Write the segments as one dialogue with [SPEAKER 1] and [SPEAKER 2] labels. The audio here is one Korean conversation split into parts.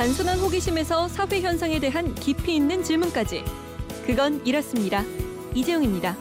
[SPEAKER 1] 단순한 호기심에서 사회 현상에 대한 깊이 있는 질문까지. 그건 이렇습니다. 이재용입니다.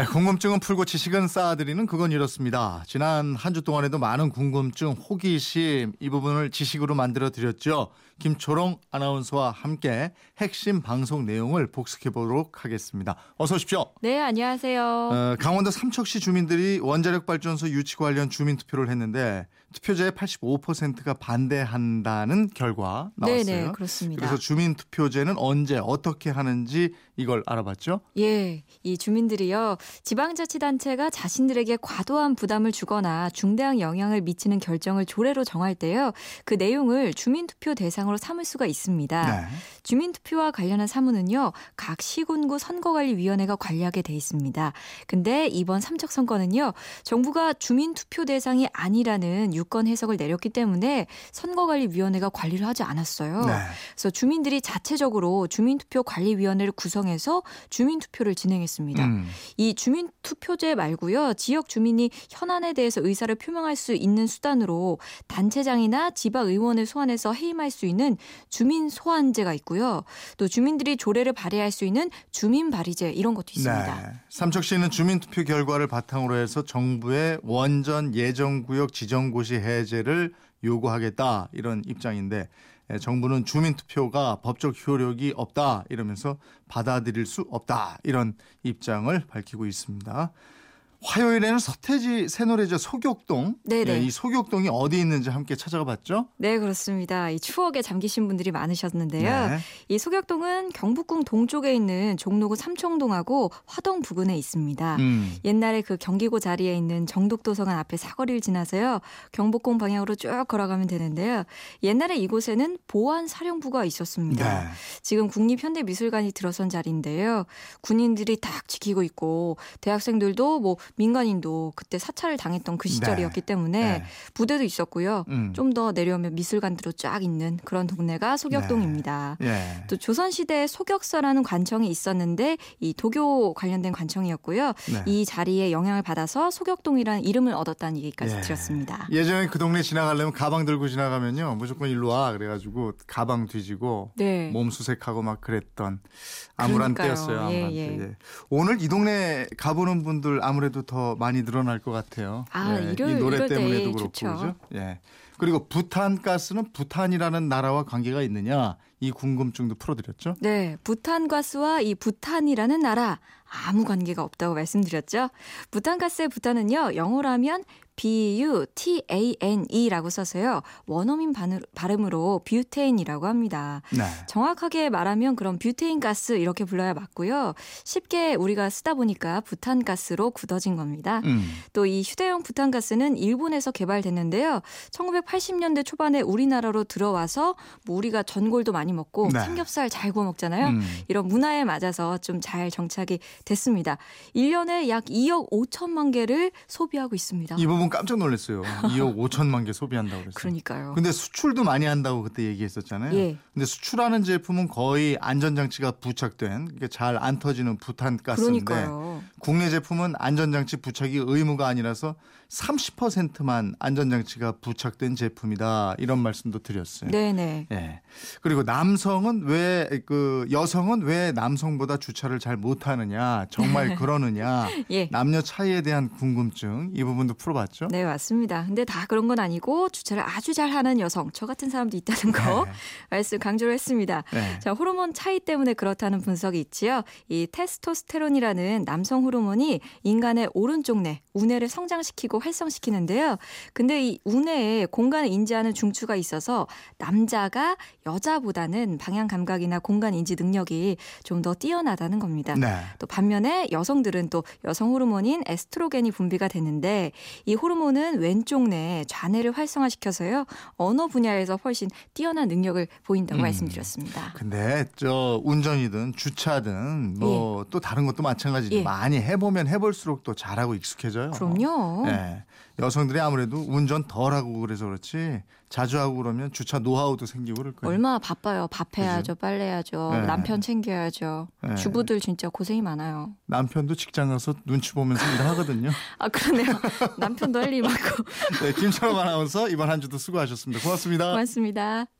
[SPEAKER 2] 네, 궁금증은 풀고 지식은 쌓아드리는 그건 이렇습니다. 지난 한 주 동안에도 많은 궁금증, 호기심 이 부분을 지식으로 만들어 드렸죠. 김초롱 아나운서와 함께 핵심 방송 내용을 복습해 보도록 하겠습니다. 어서 오십시오.
[SPEAKER 1] 네, 안녕하세요.
[SPEAKER 2] 어, 강원도 삼척시 주민들이 원자력 발전소 유치 관련 주민 투표를 했는데 투표자의 85%가 반대한다는 결과 나왔어요.
[SPEAKER 1] 네, 네, 그렇습니다.
[SPEAKER 2] 그래서 주민 투표제는 언제 어떻게 하는지 이걸 알아봤죠.
[SPEAKER 1] 예, 이 주민들이요 지방자치단체가 자신들에게 과도한 부담을 주거나 중대한 영향을 미치는 결정을 조례로 정할 때요 그 내용을 주민투표 대상으로 삼을 수가 있습니다.
[SPEAKER 2] 네.
[SPEAKER 1] 주민투표와 관련한 사무는요 각 시군구 선거관리위원회가 관리하게 돼 있습니다. 근데 이번 삼척 선거는요 정부가 주민투표 대상이 아니라는 유권 해석을 내렸기 때문에 선거관리위원회가 관리를 하지 않았어요.
[SPEAKER 2] 네.
[SPEAKER 1] 그래서 주민들이 자체적으로 주민투표 관리위원회를 구성해서 주민투표를 진행했습니다.
[SPEAKER 2] 음.
[SPEAKER 1] 이 주민 투표제 말고요. 지역 주민이 현안에 대해서 의사를 표명할 수 있는 수단으로 단체장이나 지방 의원을 소환해서 해임할 수 있는 주민 소환제가 있고요. 또 주민들이 조례를 발의할 수 있는 주민 발의제 이런 것도 있습니다.
[SPEAKER 2] 네. 삼척시는 주민 투표 결과를 바탕으로 해서 정부의 원전 예정 구역 지정 고시 해제를 요구하겠다 이런 입장인데 예, 정부는 주민투표가 법적 효력이 없다 이러면서 받아들일 수 없다 이런 입장을 밝히고 있습니다. 화요일에는 서태지 새 노래죠 소격동.
[SPEAKER 1] 네네.
[SPEAKER 2] 예, 이 소격동이 어디 있는지 함께 찾아가 봤죠.
[SPEAKER 1] 네, 그렇습니다. 이 추억에 잠기신 분들이 많으셨는데요.
[SPEAKER 2] 네.
[SPEAKER 1] 이 소격동은 경북궁 동쪽에 있는 종로구 삼청동하고 화동 부근에 있습니다.
[SPEAKER 2] 음.
[SPEAKER 1] 옛날에 그 경기고 자리에 있는 정독도서관 앞에 사거리를 지나서요. 경복궁 방향으로 쭉 걸어가면 되는데요. 옛날에 이곳에는 보안 사령부가 있었습니다.
[SPEAKER 2] 네.
[SPEAKER 1] 지금 국립현대미술관이 들어선 자리인데요. 군인들이 딱 지키고 있고 대학생들도 뭐 민간인도 그때 사찰을 당했던 그 시절이었기 때문에
[SPEAKER 2] 네.
[SPEAKER 1] 부대도 있었고요.
[SPEAKER 2] 음.
[SPEAKER 1] 좀더 내려오면 미술관들로 쫙 있는 그런 동네가 소격동입니다.
[SPEAKER 2] 예.
[SPEAKER 1] 또 조선시대에 소격서라는 관청이 있었는데 이 도교 관련된 관청이었고요.
[SPEAKER 2] 네.
[SPEAKER 1] 이 자리에 영향을 받아서 소격동이라는 이름을 얻었다는 얘기까지
[SPEAKER 2] 예.
[SPEAKER 1] 들었습니다.
[SPEAKER 2] 예전에 그 동네 지나가려면 가방 들고 지나가면요 무조건 일로 와 그래가지고 가방 뒤지고
[SPEAKER 1] 네.
[SPEAKER 2] 몸 수색하고 막 그랬던 암울한
[SPEAKER 1] 그러니까요.
[SPEAKER 2] 때였어요.
[SPEAKER 1] 예,
[SPEAKER 2] 암울한
[SPEAKER 1] 예.
[SPEAKER 2] 때. 예. 오늘 이 동네 가보는 분들 아무래도 더 많이 늘어날 것 같아요.
[SPEAKER 1] 아,
[SPEAKER 2] 예,
[SPEAKER 1] 일요일,
[SPEAKER 2] 이 노래 때문에도 그렇고
[SPEAKER 1] 좋죠.
[SPEAKER 2] 그죠? 예. 그리고 부탄 가스는 부탄이라는 나라와 관계가 있느냐 이 궁금증도 풀어드렸죠.
[SPEAKER 1] 네, 부탄가스와 이 부탄이라는 나라 아무 관계가 없다고 말씀드렸죠. 부탄가스의 부탄은요, 영어로 하면 B-U-T-A-N-E라고 써서요, 원어민 발음으로 butane이라고 합니다.
[SPEAKER 2] 네.
[SPEAKER 1] 정확하게 말하면 그럼 butane 가스 이렇게 불러야 맞고요. 쉽게 우리가 쓰다 보니까 부탄 가스로 굳어진 겁니다.
[SPEAKER 2] 음.
[SPEAKER 1] 또이 휴대용 부탄 가스는 일본에서 개발됐는데요. 1980년대 초반에 우리나라로 들어와서 뭐 우리가 전골도 많이 먹고
[SPEAKER 2] 네.
[SPEAKER 1] 삼겹살 잘 구워 먹잖아요.
[SPEAKER 2] 음.
[SPEAKER 1] 이런 문화에 맞아서 좀 잘 정착이 됐습니다. 1년에 약 2억 5천만 개를 소비하고 있습니다.
[SPEAKER 2] 이 부분 깜짝 놀랐어요. 2억 5천만 개 소비한다고 그랬어요.
[SPEAKER 1] 그러니까요.
[SPEAKER 2] 근데 수출도 많이 한다고 그때 얘기했었잖아요.
[SPEAKER 1] 예.
[SPEAKER 2] 근데 수출하는 제품은 거의 안전장치가 부착된 잘안 터지는 부탄가스인데
[SPEAKER 1] 그러니까요.
[SPEAKER 2] 국내 제품은 안전장치 부착이 의무가 아니라서 30%만 안전장치가 부착된 제품이다 이런 말씀도 드렸어요.
[SPEAKER 1] 네네.
[SPEAKER 2] 예. 그리고 남성은 왜 그 여성은 왜 남성보다 주차를 잘 못하느냐 정말 그러느냐
[SPEAKER 1] 예.
[SPEAKER 2] 남녀 차이에 대한 궁금증 이 부분도 풀어봤죠.
[SPEAKER 1] 네, 맞습니다. 근데 다 그런 건 아니고 주차를 아주 잘하는 여성, 저 같은 사람도 있다는 거
[SPEAKER 2] 네.
[SPEAKER 1] 말씀 강조를 했습니다.
[SPEAKER 2] 네.
[SPEAKER 1] 자, 호르몬 차이 때문에 그렇다는 분석이 있지요. 이 테스토스테론이라는 남성 호르몬이 인간의 오른쪽 뇌, 우뇌를 성장시키고 활성시키는데요. 근데 이 우뇌에 공간을 인지하는 중추가 있어서 남자가 여자보다는 방향 감각이나 공간 인지 능력이 좀 더 뛰어나다는 겁니다.
[SPEAKER 2] 네.
[SPEAKER 1] 또 반면에 여성들은 또 여성 호르몬인 에스트로겐이 분비가 되는데 이 호르몬은 왼쪽 뇌 좌뇌를 활성화시켜서요 언어 분야에서 훨씬 뛰어난 능력을 보인다고
[SPEAKER 2] 음.
[SPEAKER 1] 말씀드렸습니다.
[SPEAKER 2] 근데 저 운전이든 주차든 뭐또 다른 것도 마찬가지죠.
[SPEAKER 1] 예.
[SPEAKER 2] 많이 해보면 해볼수록 또 잘하고 익숙해져요.
[SPEAKER 1] 그럼요.
[SPEAKER 2] 예. 여성들이 아무래도 운전 덜 하고 그래서 그렇지 자주 하고 그러면 주차 노하우도 생기고 그럴 거예요.
[SPEAKER 1] 얼마나 바빠요. 밥 해야죠, 빨래해야죠,
[SPEAKER 2] 네.
[SPEAKER 1] 남편 챙겨야죠.
[SPEAKER 2] 네.
[SPEAKER 1] 주부들 진짜 고생이 많아요.
[SPEAKER 2] 남편도 직장 가서 눈치 보면서 일하거든요.
[SPEAKER 1] 아 그러네요. 남편도 할 일 많고
[SPEAKER 2] 네, 김철호 아나운서 이번 한 주도 수고하셨습니다. 고맙습니다.
[SPEAKER 1] 고맙습니다.